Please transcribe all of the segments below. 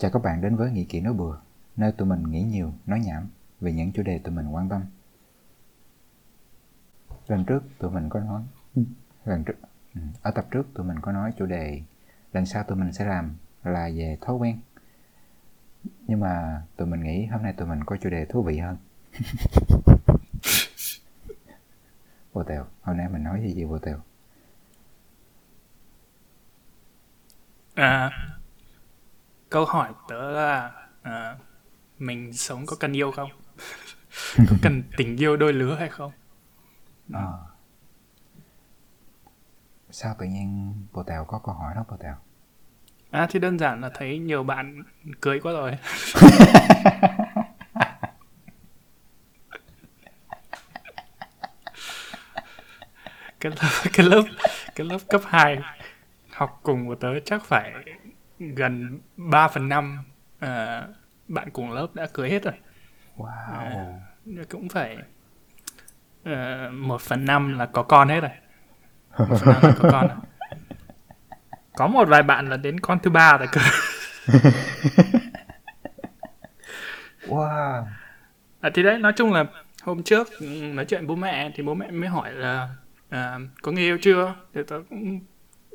Chào các bạn đến với Nghĩ Kỹ Nói Bừa, nơi tụi mình nghĩ nhiều, nói nhảm về những chủ đề tụi mình quan tâm. Lần trước tụi mình có nói, lần trước, ừ, ở tập trước tụi mình có nói chủ đề lần sau tụi mình sẽ làm là về thói quen. Nhưng mà tụi mình nghĩ hôm nay tụi mình có chủ đề thú vị hơn. vô tèo, hôm nay mình nói gì gì vô tèo? À, câu hỏi của tớ là à, mình sống có cần yêu không? có cần tình yêu đôi lứa hay không? À. Sao tự nhiên Bồ Tèo có câu hỏi đó Bồ Tèo? À thì đơn giản là thấy nhiều bạn cưới quá rồi. cái lớp cái lớp cái lớp cấp 2 học cùng của tớ chắc phải gần 3 phần 5 uh, bạn cùng lớp đã cưới hết rồi. Wow. Uh, cũng phải uh, 1 phần 5 là có con hết rồi. 1 phần 5 là có con rồi. Có một vài bạn là đến con thứ ba rồi cơ. wow. À, thì đấy nói chung là hôm trước nói chuyện bố mẹ thì bố mẹ mới hỏi là à, có người yêu chưa thì tớ cũng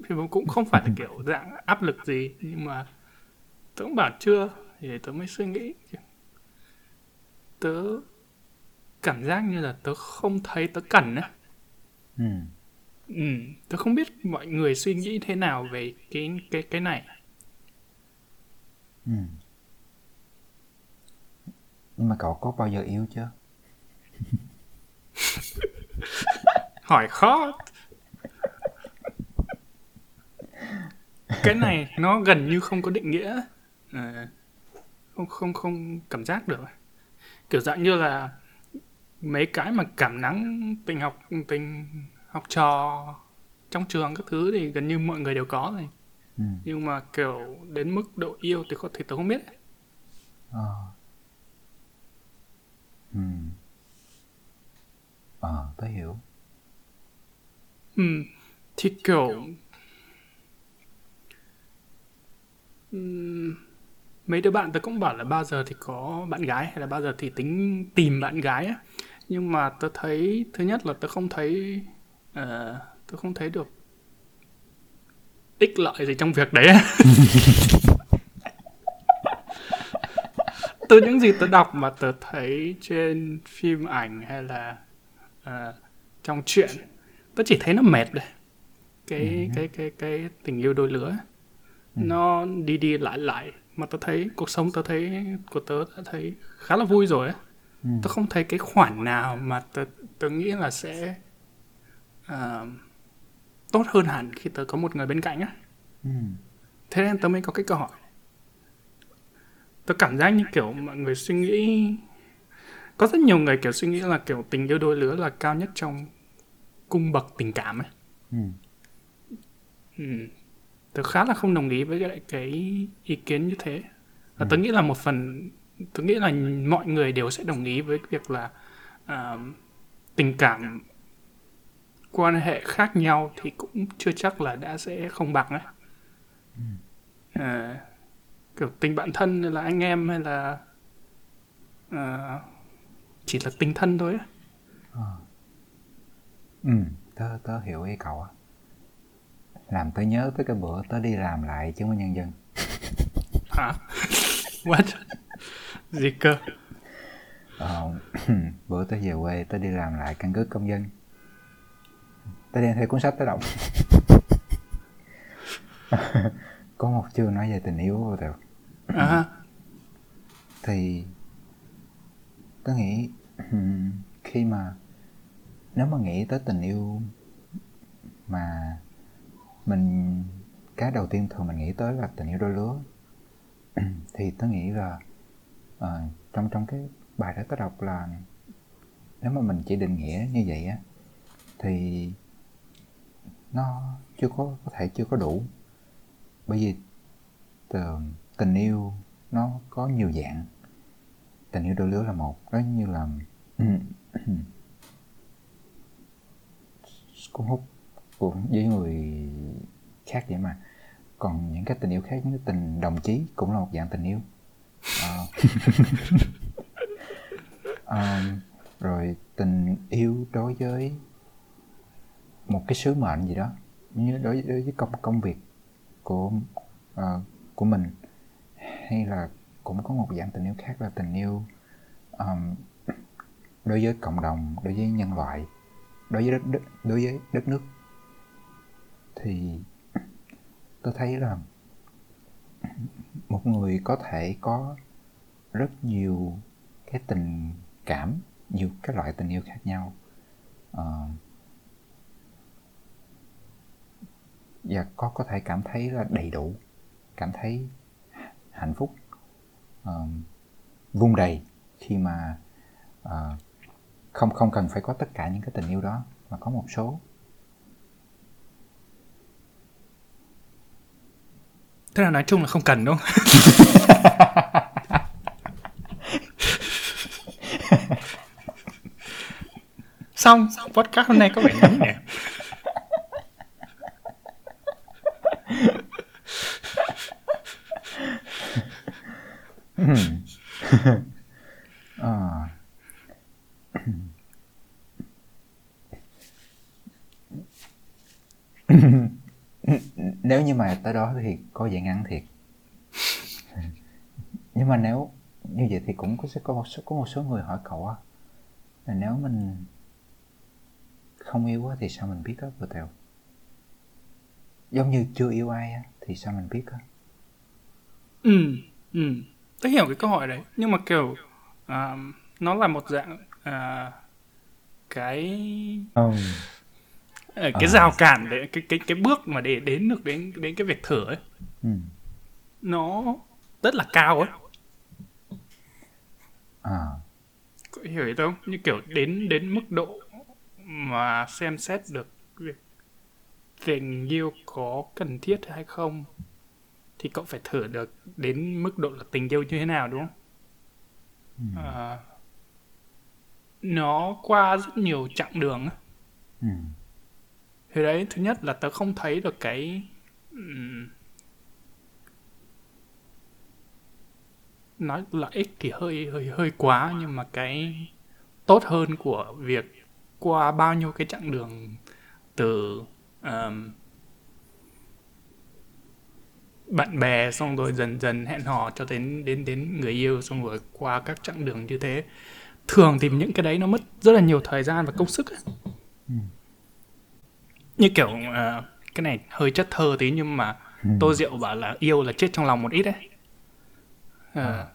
thì cũng không phải là kiểu dạng áp lực gì nhưng mà tớ cũng bảo chưa thì tớ mới suy nghĩ. Tớ cảm giác như là tớ không thấy tớ cần á. Ừ. ừ tớ không biết mọi người suy nghĩ thế nào về cái cái cái này. Ừ. nhưng mà cậu có bao giờ yêu chưa? Hỏi khó cái này nó gần như không có định nghĩa à, không không không cảm giác được kiểu dạng như là mấy cái mà cảm nắng tình học tình học trò trong trường các thứ thì gần như mọi người đều có rồi ừ. nhưng mà kiểu đến mức độ yêu thì có thể tôi không biết à. ừ. à, tôi hiểu ừ thì kiểu mấy đứa bạn tớ cũng bảo là bao giờ thì có bạn gái hay là bao giờ thì tính tìm bạn gái á nhưng mà tớ thấy thứ nhất là tớ không thấy uh, tớ không thấy được ích lợi gì trong việc đấy từ những gì tớ đọc mà tớ thấy trên phim ảnh hay là uh, trong truyện tớ chỉ thấy nó mệt đấy cái ừ. cái cái cái tình yêu đôi lứa ừ. Nó đi đi lại lại. Mà tớ thấy cuộc sống tớ thấy của tớ đã thấy khá là vui rồi ấy ừ. tớ không thấy cái khoản nào mà tớ tớ nghĩ là sẽ uh, tốt hơn hẳn khi tớ có một người bên cạnh á. Ừ. thế nên tớ mới có cái câu hỏi. Tớ cảm giác như kiểu mọi người suy nghĩ có rất nhiều người kiểu suy nghĩ là kiểu tình yêu đôi lứa là cao nhất trong cung bậc tình cảm ấy. Ừ. Ừ tớ khá là không đồng ý với cái, cái ý kiến như thế và ừ. tớ nghĩ là một phần tớ nghĩ là mọi người đều sẽ đồng ý với việc là uh, tình cảm quan hệ khác nhau thì cũng chưa chắc là đã sẽ không bằng ấy ừ. uh, kiểu tình bạn thân hay là anh em hay là uh, chỉ là tình thân thôi ấy. À. ừ tớ tớ hiểu ý cậu á làm tớ nhớ tới cái bữa tớ đi làm lại chứng minh nhân dân. Hả? What? Gì cơ? Ờ, bữa tớ về quê tớ đi làm lại căn cước công dân. Tớ đem theo cuốn sách tớ đọc. Có một chương nói về tình yêu rồi tao à. thì tớ nghĩ khi mà nếu mà nghĩ tới tình yêu mà mình cái đầu tiên thường mình nghĩ tới là tình yêu đôi lứa. Thì tớ nghĩ là uh, trong trong cái bài đó tớ đọc là nếu mà mình chỉ định nghĩa như vậy á thì nó chưa có có thể chưa có đủ. Bởi vì từ, tình yêu nó có nhiều dạng. Tình yêu đôi lứa là một đó như là cuốn hút của với người khác vậy mà. Còn những cái tình yêu khác như tình đồng chí cũng là một dạng tình yêu. Uh, um, rồi tình yêu đối với một cái sứ mệnh gì đó như đối, đối với công công việc của uh, của mình hay là cũng có một dạng tình yêu khác là tình yêu um, đối với cộng đồng đối với nhân loại đối với đất, đất đối với đất nước thì tôi thấy là một người có thể có rất nhiều cái tình cảm nhiều các loại tình yêu khác nhau. À, và có có thể cảm thấy là đầy đủ cảm thấy hạnh phúc ờ, à, vung đầy khi mà à, không không cần phải có tất cả những cái tình yêu đó mà có một số Thế là nói chung là không cần đúng không? Xong, podcast hôm nay có vẻ ngắn nhỉ? à nếu như mà tới đó thì có vẻ ngắn thiệt. Nhưng mà nếu như vậy thì cũng có sẽ có một số có một số người hỏi cậu á là nếu mình không yêu á thì sao mình biết á vừa tèo? Giống như chưa yêu ai á thì sao mình biết á? Ừ ừ. Tớ hiểu cái câu hỏi đấy. Nhưng mà kiểu uh, nó là một dạng uh, cái ừ cái à. rào cản để cái cái cái bước mà để đến được đến đến cái việc thử ấy ừ. nó rất là cao ấy à. có hiểu ý không như kiểu đến đến mức độ mà xem xét được việc tình yêu có cần thiết hay không thì cậu phải thử được đến mức độ là tình yêu như thế nào đúng không ừ. à, nó qua rất nhiều chặng đường. Ừ thì đấy thứ nhất là tớ không thấy được cái nói lợi ích thì hơi hơi hơi quá nhưng mà cái tốt hơn của việc qua bao nhiêu cái chặng đường từ um, bạn bè xong rồi dần dần hẹn hò cho đến đến đến người yêu xong rồi qua các chặng đường như thế thường thì những cái đấy nó mất rất là nhiều thời gian và công sức ấy. Ừ như kiểu uh, cái này hơi chất thơ tí nhưng mà ừ. tô diệu bảo là yêu là chết trong lòng một ít đấy uh, à.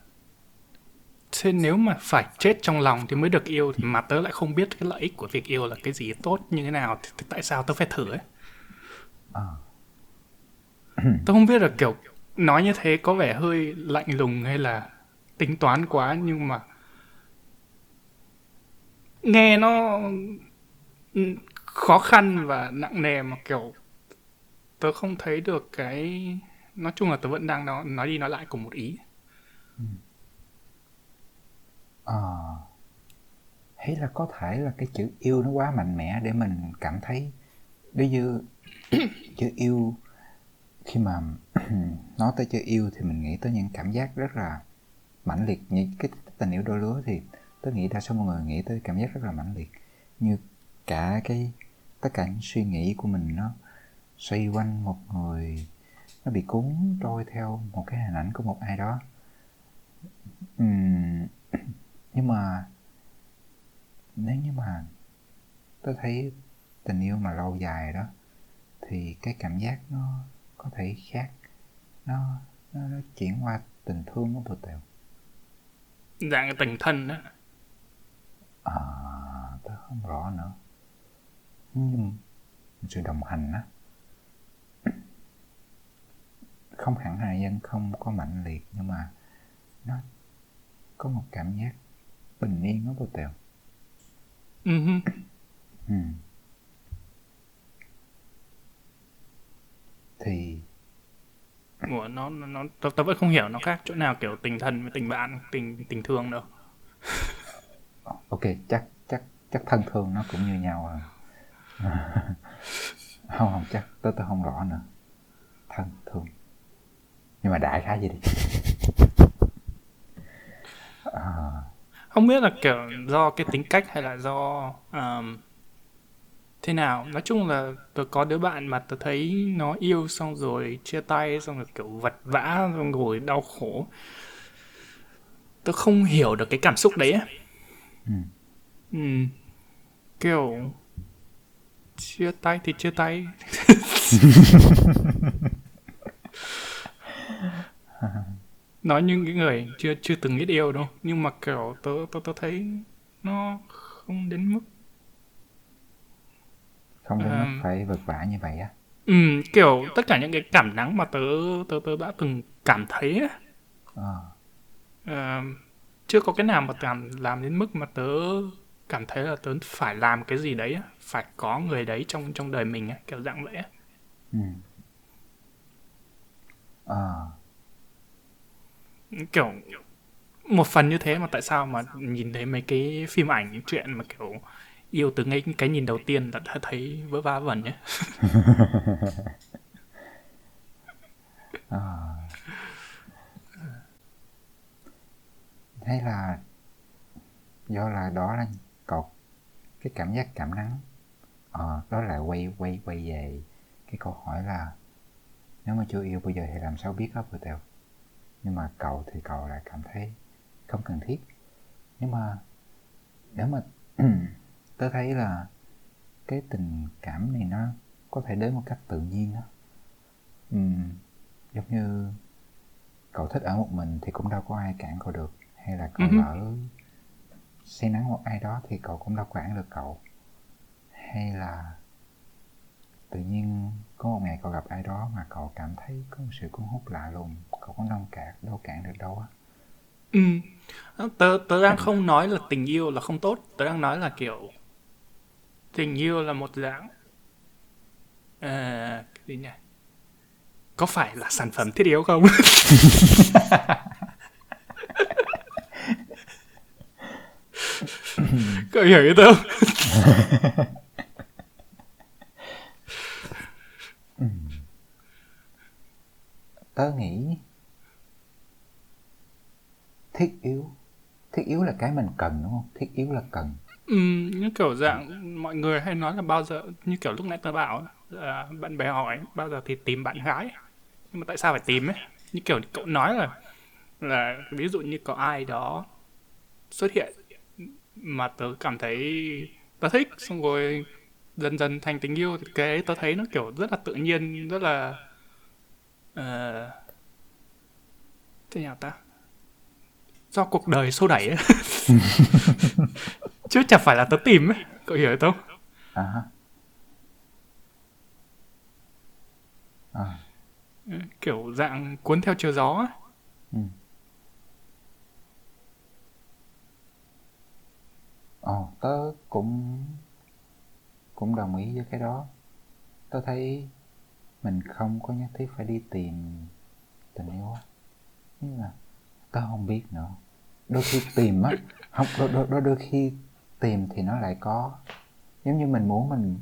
thế nếu mà phải chết trong lòng thì mới được yêu thì mà tớ lại không biết cái lợi ích của việc yêu là cái gì tốt như thế nào thì, thì tại sao tớ phải thử ấy à. tớ không biết là kiểu nói như thế có vẻ hơi lạnh lùng hay là tính toán quá nhưng mà nghe nó khó khăn và nặng nề mà kiểu tớ không thấy được cái nói chung là tớ vẫn đang nói, nói đi nói lại cùng một ý ừ. à, hay là có thể là cái chữ yêu nó quá mạnh mẽ để mình cảm thấy ví như chữ yêu khi mà nói tới chữ yêu thì mình nghĩ tới những cảm giác rất là mãnh liệt như cái tình yêu đôi lứa thì tôi nghĩ đa số mọi người nghĩ tới cảm giác rất là mãnh liệt như cả cái tất cả những suy nghĩ của mình nó xoay quanh một người nó bị cuốn trôi theo một cái hình ảnh của một ai đó. Uhm, nhưng mà nếu như mà tôi thấy tình yêu mà lâu dài đó thì cái cảm giác nó có thể khác nó nó, nó chuyển qua tình thương của bồ tèo dạng tình thân đó. À tôi không rõ nữa nhưng sự đồng hành á. Không hẳn hài dân không có mạnh liệt nhưng mà nó có một cảm giác bình yên đó cô tèo. Uh-huh. ừ. thì Ủa, nó nó tao, tao vẫn không hiểu nó khác chỗ nào kiểu tình thân với tình bạn tình tình thương đâu. Ok chắc chắc chắc thân thương nó cũng như nhau à không không chắc tôi tôi không rõ nữa thân thương nhưng mà đại khái gì đi à. không biết là kiểu do cái tính cách hay là do um, thế nào nói chung là tôi có đứa bạn mà tôi thấy nó yêu xong rồi chia tay xong rồi kiểu vật vã xong rồi đau khổ tôi không hiểu được cái cảm xúc đấy ừ. ừ. kiểu chia tay thì chia tay. Nói như những người chưa chưa từng biết yêu đâu nhưng mà kiểu tôi tôi tôi thấy nó không đến mức. Không đến mức phải vượt vả như vậy á? Ừ kiểu tất cả những cái cảm nắng mà tớ tớ tớ đã từng cảm thấy á. À. uh, chưa có cái nào mà làm làm đến mức mà tớ cảm thấy là tớ phải làm cái gì đấy phải có người đấy trong trong đời mình kiểu dạng vậy ừ. à. kiểu một phần như thế mà tại sao mà nhìn thấy mấy cái phim ảnh những chuyện mà kiểu yêu từ ngay cái nhìn đầu tiên là đã thấy vỡ va vẩn nhé à. hay là do là đó là cậu cái cảm giác cảm nắng. Ờ, đó là quay quay quay về. Cái câu hỏi là nếu mà chưa yêu bây giờ thì làm sao biết đó vừa tèo? Nhưng mà cậu thì cậu lại cảm thấy không cần thiết. Nhưng mà nếu mà tớ thấy là cái tình cảm này nó có thể đến một cách tự nhiên đó uhm, giống như cậu thích ở một mình thì cũng đâu có ai cản cậu được. Hay là cậu uh-huh. lỡ say nắng một ai đó thì cậu cũng đâu quản được cậu. Hay là tự nhiên có một ngày cậu gặp ai đó mà cậu cảm thấy có một sự cuốn hút lạ lùng cậu cũng đâu cản đâu cản được đâu á. Ừ. Tớ tớ đang không nói là tình yêu là không tốt tớ đang nói là kiểu tình yêu là một dạng à, cái gì nhỉ? Có phải là sản phẩm thiết yếu không Cậu hiểu ý không? Tớ nghĩ thiết yếu thiết yếu là cái mình cần đúng không? Thiết yếu là cần. Ừ, như kiểu dạng mọi người hay nói là bao giờ như kiểu lúc nãy tớ bảo là bạn bè hỏi bao giờ thì tìm bạn gái. Nhưng mà tại sao phải tìm ấy? Như kiểu cậu nói là là ví dụ như có ai đó xuất hiện mà tớ cảm thấy tớ thích xong rồi dần dần thành tình yêu thì cái ấy tớ thấy nó kiểu rất là tự nhiên rất là uh, thế nào ta do cuộc đời xô đẩy ấy. chứ chẳng phải là tớ tìm ấy cậu hiểu không à. À. kiểu dạng cuốn theo chiều gió ấy. Ồ, tớ cũng cũng đồng ý với cái đó. Tớ thấy mình không có nhất thiết phải đi tìm tình yêu á. Nhưng mà tớ không biết nữa. Đôi khi tìm á, không đôi, đôi, đôi, đôi khi tìm thì nó lại có. Giống như mình muốn mình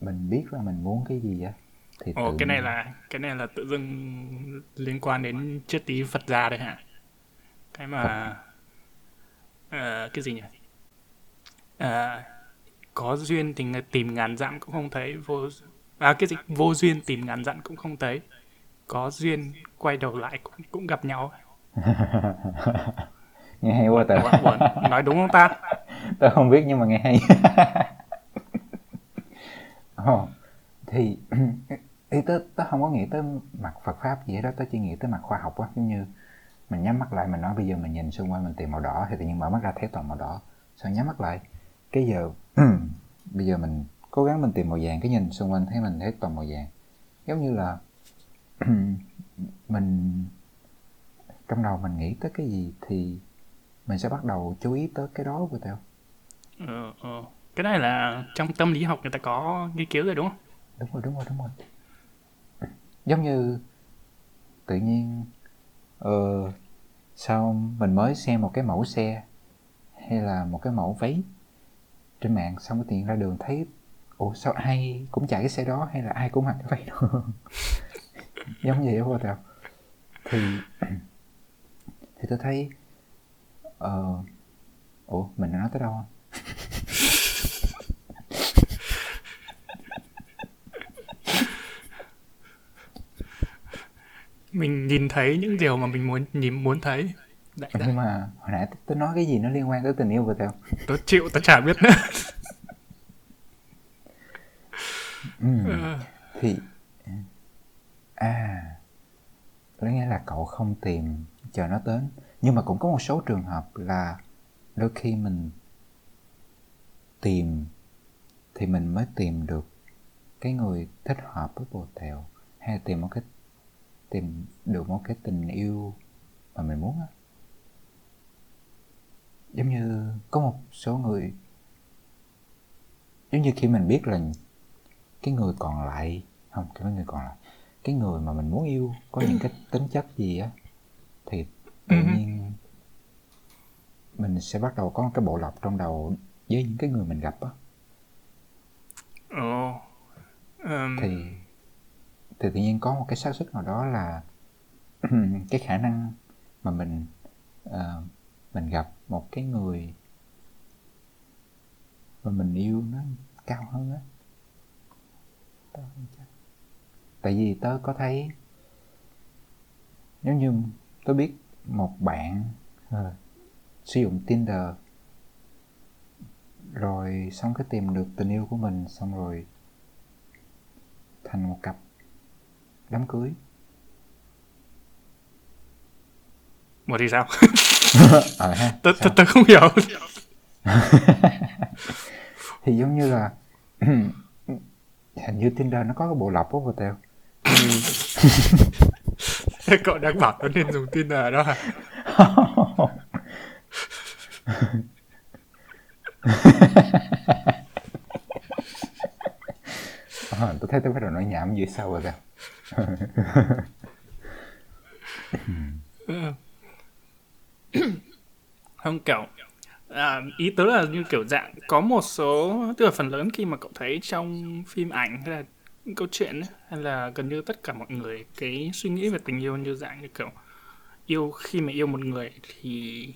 mình biết là mình muốn cái gì á thì Ồ, cái này là cái này là tự dưng liên quan đến triết lý Phật gia đấy hả? Cái mà uh, cái gì nhỉ? À, có duyên thì tìm ngàn dặm cũng không thấy vô à cái gì? Vô duyên tìm ngàn dặm cũng không thấy. Có duyên quay đầu lại cũng, cũng gặp nhau. Nghe hay quá tớ nói đúng không ta? Tớ không biết nhưng mà nghe hay. Oh, thì ý tớ tớ không có nghĩ tới mặt Phật pháp gì hết đó tớ chỉ nghĩ tới mặt khoa học quá giống như mình nhắm mắt lại mình nói bây giờ mình nhìn xung quanh mình tìm màu đỏ thì tự nhiên mở mắt ra thấy toàn màu đỏ. Sau nhắm mắt lại cái giờ bây giờ mình cố gắng mình tìm màu vàng cái nhìn xung quanh thấy mình thấy toàn màu vàng. Giống như là mình trong đầu mình nghĩ tới cái gì thì mình sẽ bắt đầu chú ý tới cái đó vừa theo ờ, ờ. cái này là trong tâm lý học người ta có nghiên cứu rồi đúng không? Đúng rồi đúng rồi đúng rồi. Giống như tự nhiên ờ, sao mình mới xem một cái mẫu xe hay là một cái mẫu váy trên mạng xong cái tiện ra đường thấy ủa sao ai cũng chạy cái xe đó hay là ai cũng mặc cái váy đó? Giống vậy không tao thì thì tôi thấy uh, ủa mình đã nói tới đâu không? Mình nhìn thấy những điều mà mình muốn nhìn muốn thấy. Đại nhưng mà hồi nãy tôi nói cái gì nó liên quan tới tình yêu vậy theo tôi chịu tôi chả biết. Nữa ừ. thì à có nghĩa là cậu không tìm chờ nó đến. Nhưng mà cũng có một số trường hợp là đôi khi mình tìm thì mình mới tìm được cái người thích hợp với bồ tèo hay tìm một cái tìm được một cái tình yêu mà mình muốn á giống như có một số người giống như khi mình biết là cái người còn lại không cái người còn lại cái người mà mình muốn yêu có những cái tính chất gì á thì tự ừ nhiên mình sẽ bắt đầu có một cái bộ lọc trong đầu với những cái người mình gặp á oh. um... thì thì tự nhiên có một cái xác suất nào đó là cái khả năng mà mình uh, mình gặp một cái người mà mình yêu nó cao hơn á. Tại vì tớ có thấy nếu như tớ biết một bạn uh, sử dụng tinder rồi xong cái tìm được tình yêu của mình xong rồi thành một cặp đám cưới. Mà thì sao ờ ha tớ, tớ, tớ không hiểu. Thì giống như là hình như Tinder nó có cái bộ lọc của tèo. Cậu đang bảo tớ nên dùng Tinder đó hả? À, tôi thấy tôi bắt đầu nói nhảm dưới sau rồi tèo không kiểu à, ý tớ là như kiểu dạng có một số tức là phần lớn khi mà cậu thấy trong phim ảnh hay là câu chuyện ấy, hay là gần như tất cả mọi người cái suy nghĩ về tình yêu như dạng như kiểu yêu khi mà yêu một người thì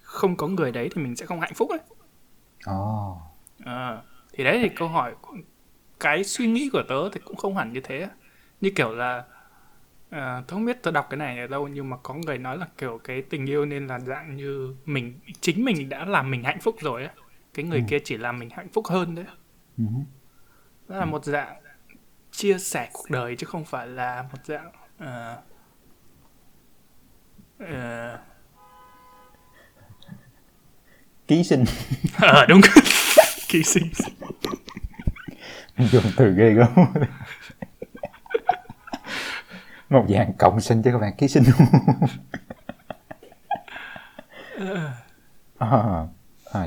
không có người đấy thì mình sẽ không hạnh phúc ấy. Oh. À, thì đấy thì câu hỏi cái suy nghĩ của tớ thì cũng không hẳn như thế như kiểu là À, tôi không biết tôi đọc cái này ở đâu nhưng mà có người nói là kiểu cái tình yêu nên là dạng như mình chính mình đã làm mình hạnh phúc rồi á. Cái người ừ. kia chỉ làm mình hạnh phúc hơn đấy. Ừ. đó là một dạng chia sẻ cuộc đời chứ không phải là một dạng uh, uh... ký sinh. Ờ đúng. Ký sinh. Dùng từ ghê gớm một dạng cộng sinh cho các bạn ký sinh. À, à,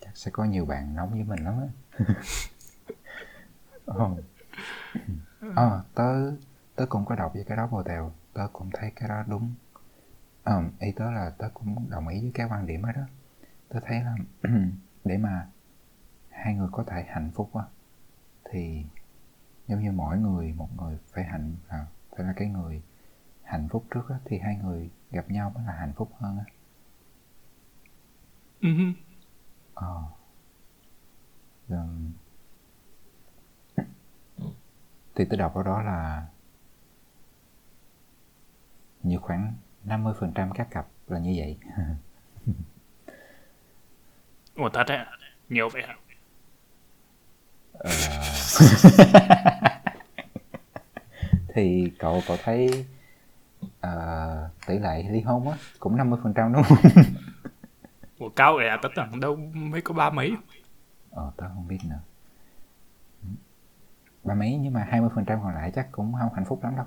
chắc sẽ có nhiều bạn nóng với mình lắm á. À, tớ tớ cũng có đọc về cái đó bồ tèo. Tớ cũng thấy cái đó đúng. À, ý tớ là tớ cũng đồng ý với cái quan điểm đó đó. Tớ thấy là để mà hai người có thể hạnh phúc á thì giống như mỗi người một người phải hạnh à, phải là cái người hạnh phúc trước á, thì hai người gặp nhau mới là hạnh phúc hơn á. Uh-huh. Ờ. Rồi. Thì tôi đọc ở đó là như khoảng 50% các cặp là như vậy. Ủa thật đấy Nhiều vậy hả? Ờ... thì cậu cậu thấy uh, tỷ lệ ly hôn á cũng 50% đúng không? Ủa cao vậy à, tớ tưởng đâu mới có ba mấy. Ờ, tớ không biết nữa. Ba mấy nhưng mà 20% còn lại chắc cũng không hạnh phúc lắm đâu.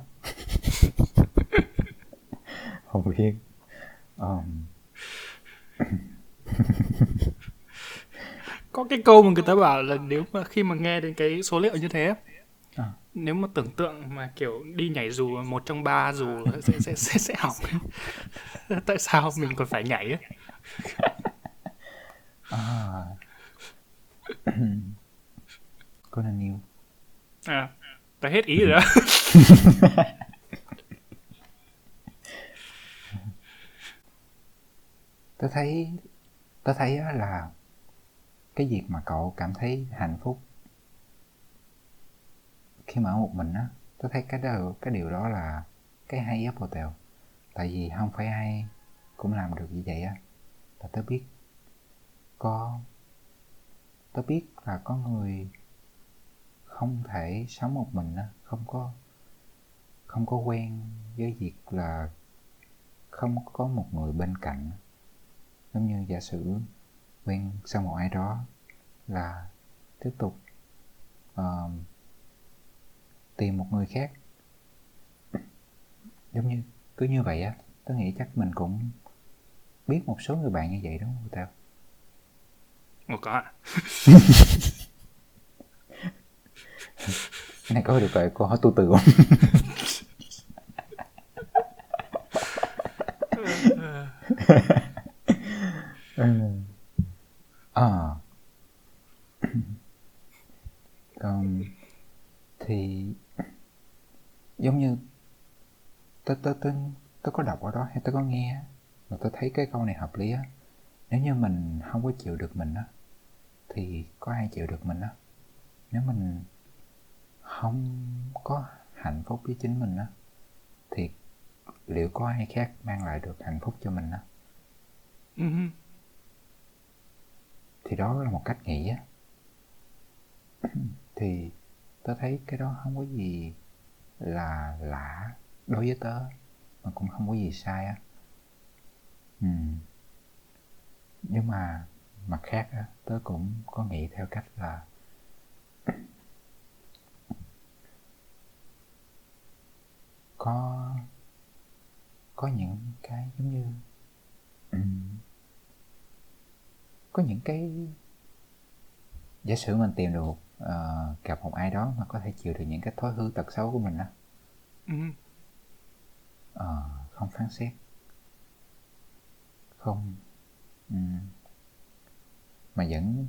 không biết. Um... có cái câu mà người ta bảo là nếu mà khi mà nghe đến cái số liệu như thế nếu mà tưởng tượng mà kiểu đi nhảy dù một trong ba dù sẽ sẽ sẽ, sẽ hỏng tại sao mình còn phải nhảy ấy? à. con là yêu à ta hết ý rồi đó tôi thấy tớ thấy là cái việc mà cậu cảm thấy hạnh phúc khi mà ở một mình á tôi thấy cái đó cái điều đó là cái hay nhất hotel, tèo. Tại vì không phải ai cũng làm được như vậy á. Là tớ biết có tớ biết là có người không thể sống một mình á không có không có quen với việc là không có một người bên cạnh. Giống như giả sử quen sau một ai đó là tiếp tục uh, tìm một người khác. Giống như cứ như vậy á tôi nghĩ chắc mình cũng biết một số người bạn như vậy đúng không tao? Ồ có này có được gọi hỏi tu từ không? À. Còn thì giống như tớ tớ tớ tớ có đọc ở đó hay tớ có nghe mà tớ thấy cái câu này hợp lý á. Nếu như mình không có chịu được mình á thì có ai chịu được mình á? Nếu mình không có hạnh phúc với chính mình á thì liệu có ai khác mang lại được hạnh phúc cho mình á? Uh-huh. thì đó là một cách nghĩ á. Thì tớ thấy cái đó không có gì là lạ đối với tớ mà cũng không có gì sai á ừ. nhưng mà mặt khác á, tớ cũng có nghĩ theo cách là có có những cái giống như có những cái giả sử mình tìm được uh, gặp một ai đó mà có thể chịu được những cái thói hư tật xấu của mình á. Uh, không phán xét. Không um, mà vẫn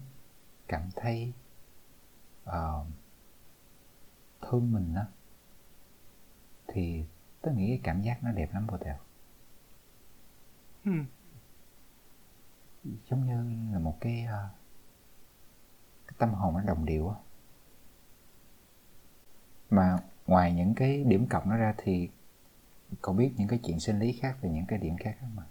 cảm thấy uh, thương mình á. Thì tôi nghĩ cái cảm giác nó đẹp lắm bộ tèo hmm. giống như là một cái, uh, cái tâm hồn nó đồng điệu á mà ngoài những cái điểm cộng nó ra thì cậu biết những cái chuyện sinh lý khác về những cái điểm khác không mà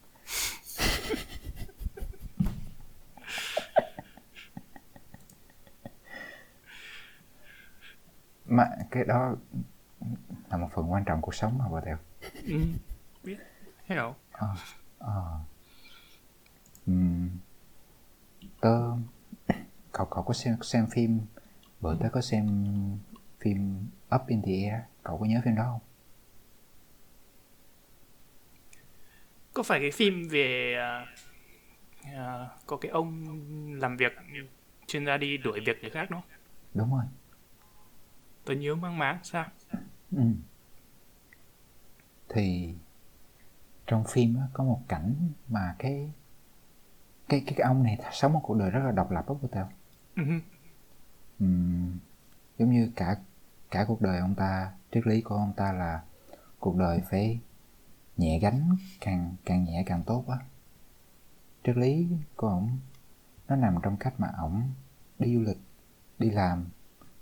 mà cái đó là một phần quan trọng cuộc sống mà bà Tèo ừ, biết hiểu à, à. Uhm. tớ cậu cậu có xem xem phim bữa tớ có xem phim Up in the Air. Cậu có nhớ phim đó không? Có phải cái phim về uh, có cái ông làm việc chuyên gia đi đuổi việc người khác đúng không? Đúng rồi. Tôi nhớ mang máng sao? Ừ. thì trong phim á, có một cảnh mà cái cái cái, ông này sống một cuộc đời rất là độc lập đó của tao ừ. uhm, giống như cả cả cuộc đời ông ta triết lý của ông ta là cuộc đời phải nhẹ gánh càng càng nhẹ càng tốt á triết lý của ổng nó nằm trong cách mà ổng đi du lịch đi làm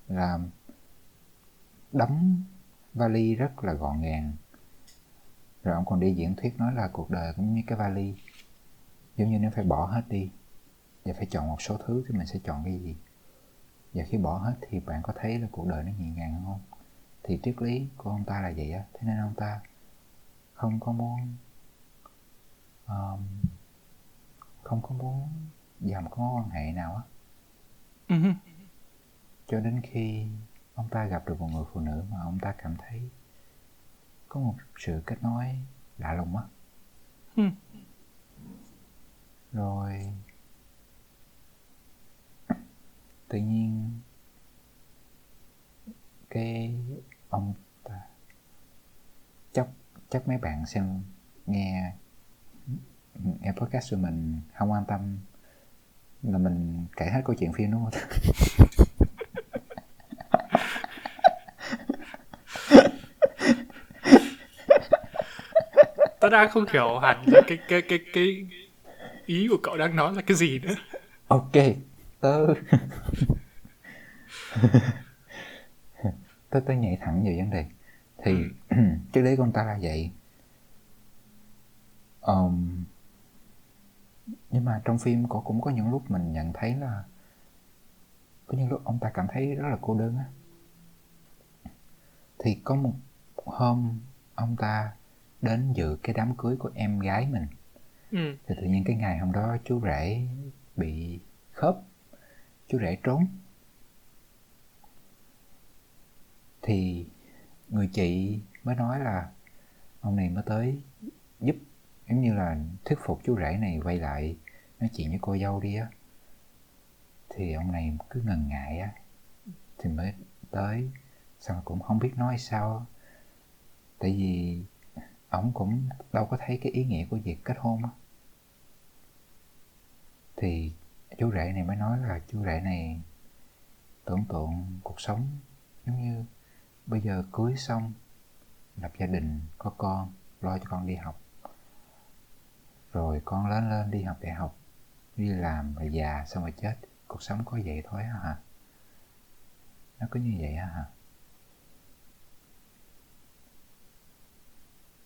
làm đóng vali rất là gọn gàng rồi ông còn đi diễn thuyết nói là cuộc đời cũng như cái vali giống như nó phải bỏ hết đi và phải chọn một số thứ thì mình sẽ chọn cái gì? Và khi bỏ hết thì bạn có thấy là cuộc đời nó nhẹ nhàng không? Thì triết lý của ông ta là vậy á. Thế nên ông ta không có muốn um, không có muốn vào một mối quan hệ nào á. Uh-huh. cho đến khi ông ta gặp được một người phụ nữ mà ông ta cảm thấy có một sự kết nối lạ lùng á. Uh-huh. rồi tự nhiên cái ông ta chắc chắc mấy bạn xem nghe nghe podcast của mình không quan tâm là mình kể hết câu chuyện phim đúng không? Tôi đang không hiểu hẳn cái cái cái cái ý của cậu đang nói là cái gì nữa. Ok tớ tớ tớ nhảy thẳng vào vấn đề. Thì ừ. trước đấy con ta là vậy. Um, nhưng mà trong phim có cũng có những lúc mình nhận thấy là có những lúc ông ta cảm thấy rất là cô đơn á. Thì có một hôm ông ta đến dự cái đám cưới của em gái mình. Ừ. thì tự nhiên cái ngày hôm đó chú rể bị khớp chú rể trốn thì người chị mới nói là ông này mới tới giúp, giống như là thuyết phục chú rể này quay lại nói chuyện với cô dâu đi á. Thì ông này cứ ngần ngại á, thì mới tới. Xong cũng không biết nói sao tại vì ổng cũng đâu có thấy cái ý nghĩa của việc kết hôn á. Thì chú rể này mới nói là chú rể này tưởng tượng cuộc sống giống như bây giờ cưới xong, lập gia đình, có con, lo cho con đi học. Rồi con lớn lên đi học đại học, đi làm rồi già xong rồi chết. Cuộc sống có vậy thôi hả? Nó cứ như vậy hả?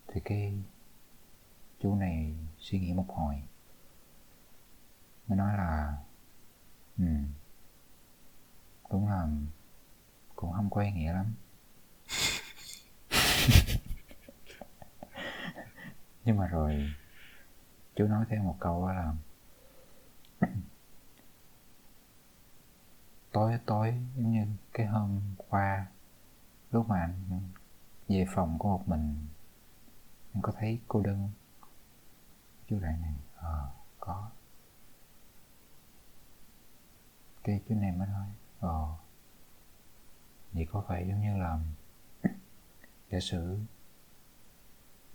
Thì cái chú này suy nghĩ một hồi, mới nói là ừ đúng là cũng không có ý nghĩa lắm. Nhưng mà rồi chú nói thêm một câu là tối tối, giống như cái hôm qua, lúc mà anh về phòng của một mình anh có thấy cô đơn chú lại này ờ có. Cái chú này mới nói ờ vậy có phải giống như là giả sử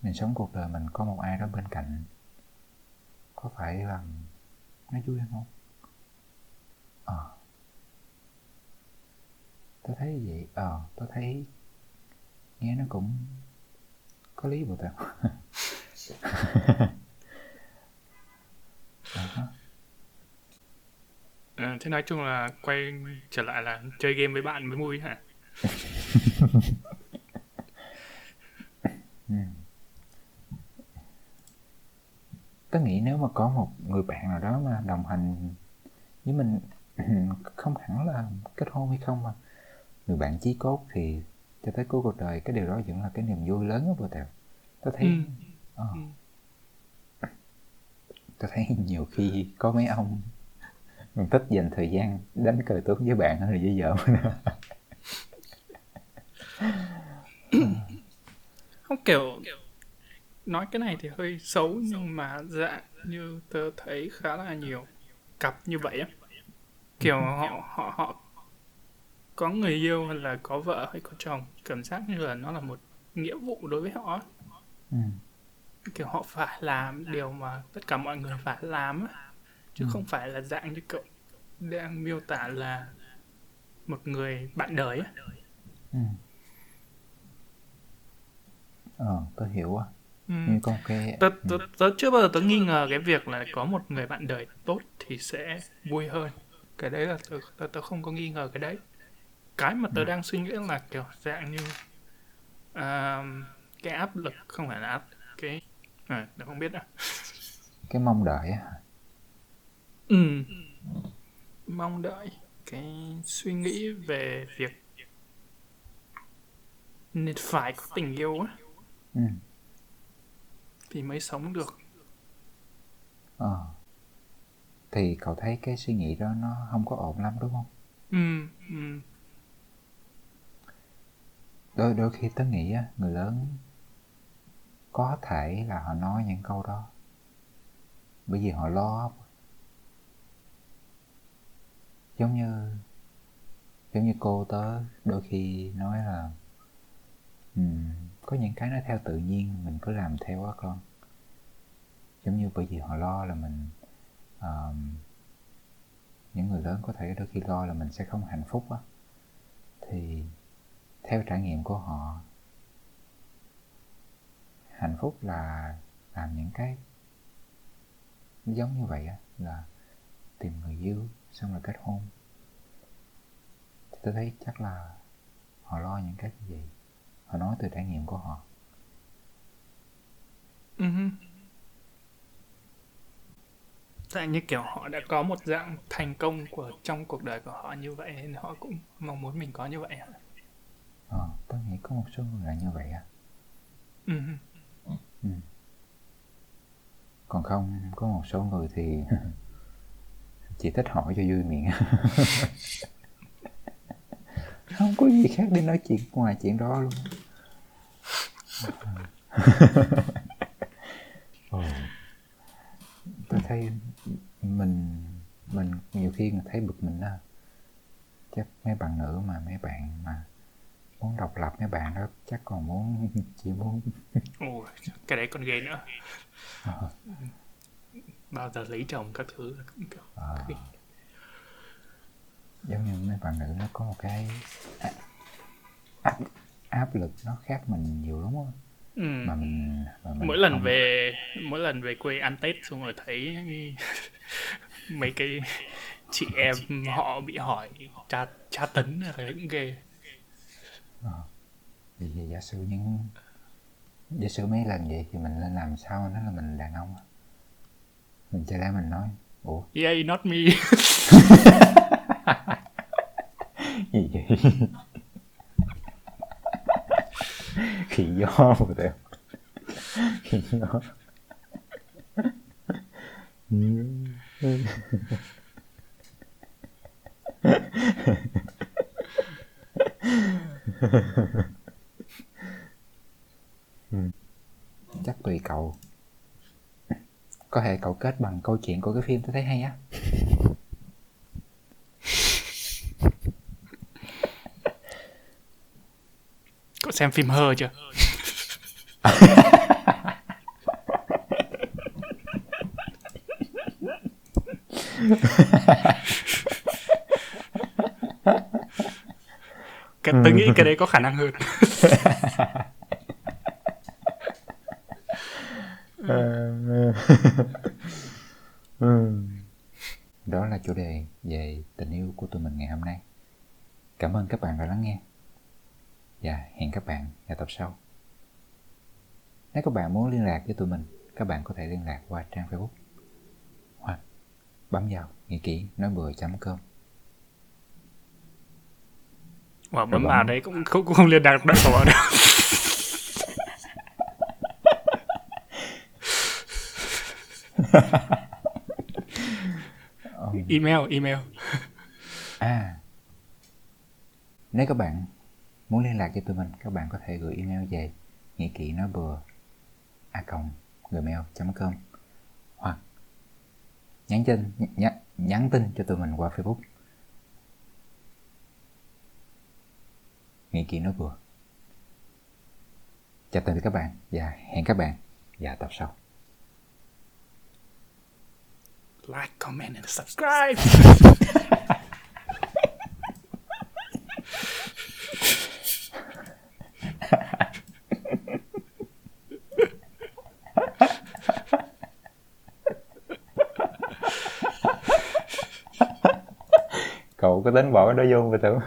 mình sống cuộc đời mình có một ai đó bên cạnh có phải là nó vui không? Ờ. À. tôi thấy vậy. Ờ à, tôi thấy nghe nó cũng có lý bộ tao. À, thế nói chung là quay trở lại là chơi game với bạn mới vui hả ừ. Tớ nghĩ nếu mà có một người bạn nào đó mà đồng hành với mình không hẳn là kết hôn hay không mà người bạn chí cốt thì cho tới cuối cuộc đời cái điều đó vẫn là cái niềm vui lớn của tao tao thấy ừ. ờ. ừ. thấy nhiều khi có mấy ông mình thích dành thời gian đánh cờ tướng với bạn hơn là với vợ không kiểu nói cái này thì hơi xấu nhưng mà dạ như tớ thấy khá là nhiều cặp như vậy á kiểu họ họ họ có người yêu hay là có vợ hay có chồng cảm giác như là nó là một nghĩa vụ đối với họ ừ. kiểu họ phải làm điều mà tất cả mọi người phải làm á chứ ừ. không phải là dạng như cậu đang miêu tả là một người bạn đời á ừ. ờ tôi hiểu á ừ. con cái tớ, tớ, tớ chưa bao giờ tớ nghi ngờ cái việc là có một người bạn đời tốt thì sẽ vui hơn. Cái đấy là tớ, tớ, tớ không có nghi ngờ cái đấy. Cái mà tớ ừ. đang suy nghĩ là kiểu dạng như uh, cái áp lực không phải là áp cái à, tớ không biết đâu. Cái mong đợi á ừ. Mong đợi cái suy nghĩ về việc nên phải có tình yêu á. Ừ. thì mới sống được. Ờ. Thì cậu thấy cái suy nghĩ đó nó không có ổn lắm đúng không? Ừ ừ. Đôi đôi khi tớ nghĩ á người lớn có thể là họ nói những câu đó. Bởi vì họ lo. Giống như giống như cô tớ đôi khi nói là um, có những cái nó theo tự nhiên mình cứ làm theo á con. Giống như bởi vì họ lo là mình um, những người lớn có thể đôi khi lo là mình sẽ không hạnh phúc á. Thì theo trải nghiệm của họ hạnh phúc là làm những cái giống như vậy á là tìm người yêu xong rồi kết hôn. Tôi thấy chắc là họ lo những cái gì? Họ nói từ trải nghiệm của họ uh-huh. tại như kiểu họ đã có một dạng thành công của trong cuộc đời của họ như vậy nên họ cũng mong muốn mình có như vậy hả ờ tôi nghĩ có một số người là như vậy à uh-huh. ừ. còn không có một số người thì chỉ thích hỏi cho vui miệng không có gì khác để nói chuyện ngoài chuyện đó luôn Ồ. tôi thấy mình mình nhiều khi mình thấy bực mình đó chắc mấy bạn nữ mà mấy bạn mà muốn độc lập mấy bạn đó chắc còn muốn chỉ muốn ồ cái đấy còn ghê nữa à. bao giờ lấy chồng các thứ à giống như mấy bạn nữ nó có một cái áp, áp lực nó khác mình nhiều lắm á. Ừ. mà mình, mà mình mỗi lần không... về mỗi lần về quê ăn tết xong rồi thấy mấy cái chị em họ bị hỏi tra tra tấn là cũng ghê à, vì, vì giả sử những giả sử mấy lần vậy thì mình lên làm sao nó là mình đàn ông mình chạy ra mình nói ủa? Yeah not me. Gì vậy khỉ chắc tùy cậu. Có thể cậu kết bằng câu chuyện của cái phim tôi thấy hay á. Xem phim hơ chưa? cái, tôi nghĩ cái đấy có khả năng hơn đó là chủ đề về tình yêu của tụi mình ngày hôm nay cảm ơn các bạn đã lắng nghe và hẹn các bạn ở tập sau. Nếu các bạn muốn liên lạc với tụi mình, các bạn có thể liên lạc qua trang Facebook. Hoặc bấm vào nghĩa kỹ nói bừa.com Wow, bấm vào đấy cũng không, cũng không liên lạc được đâu. email email. À. Nếu các bạn Muốn liên lạc với tụi mình, các bạn có thể gửi email về nghĩa kỹ nói bừa a cộng gmail.com hoặc nhắn tin nhắn, nhắn tin cho tụi mình qua Facebook. Nghĩa kỹ nói bừa. Chào tạm biệt các bạn và hẹn các bạn vào tập sau. Like comment and subscribe cái tính bỏ cái đó vô mà tưởng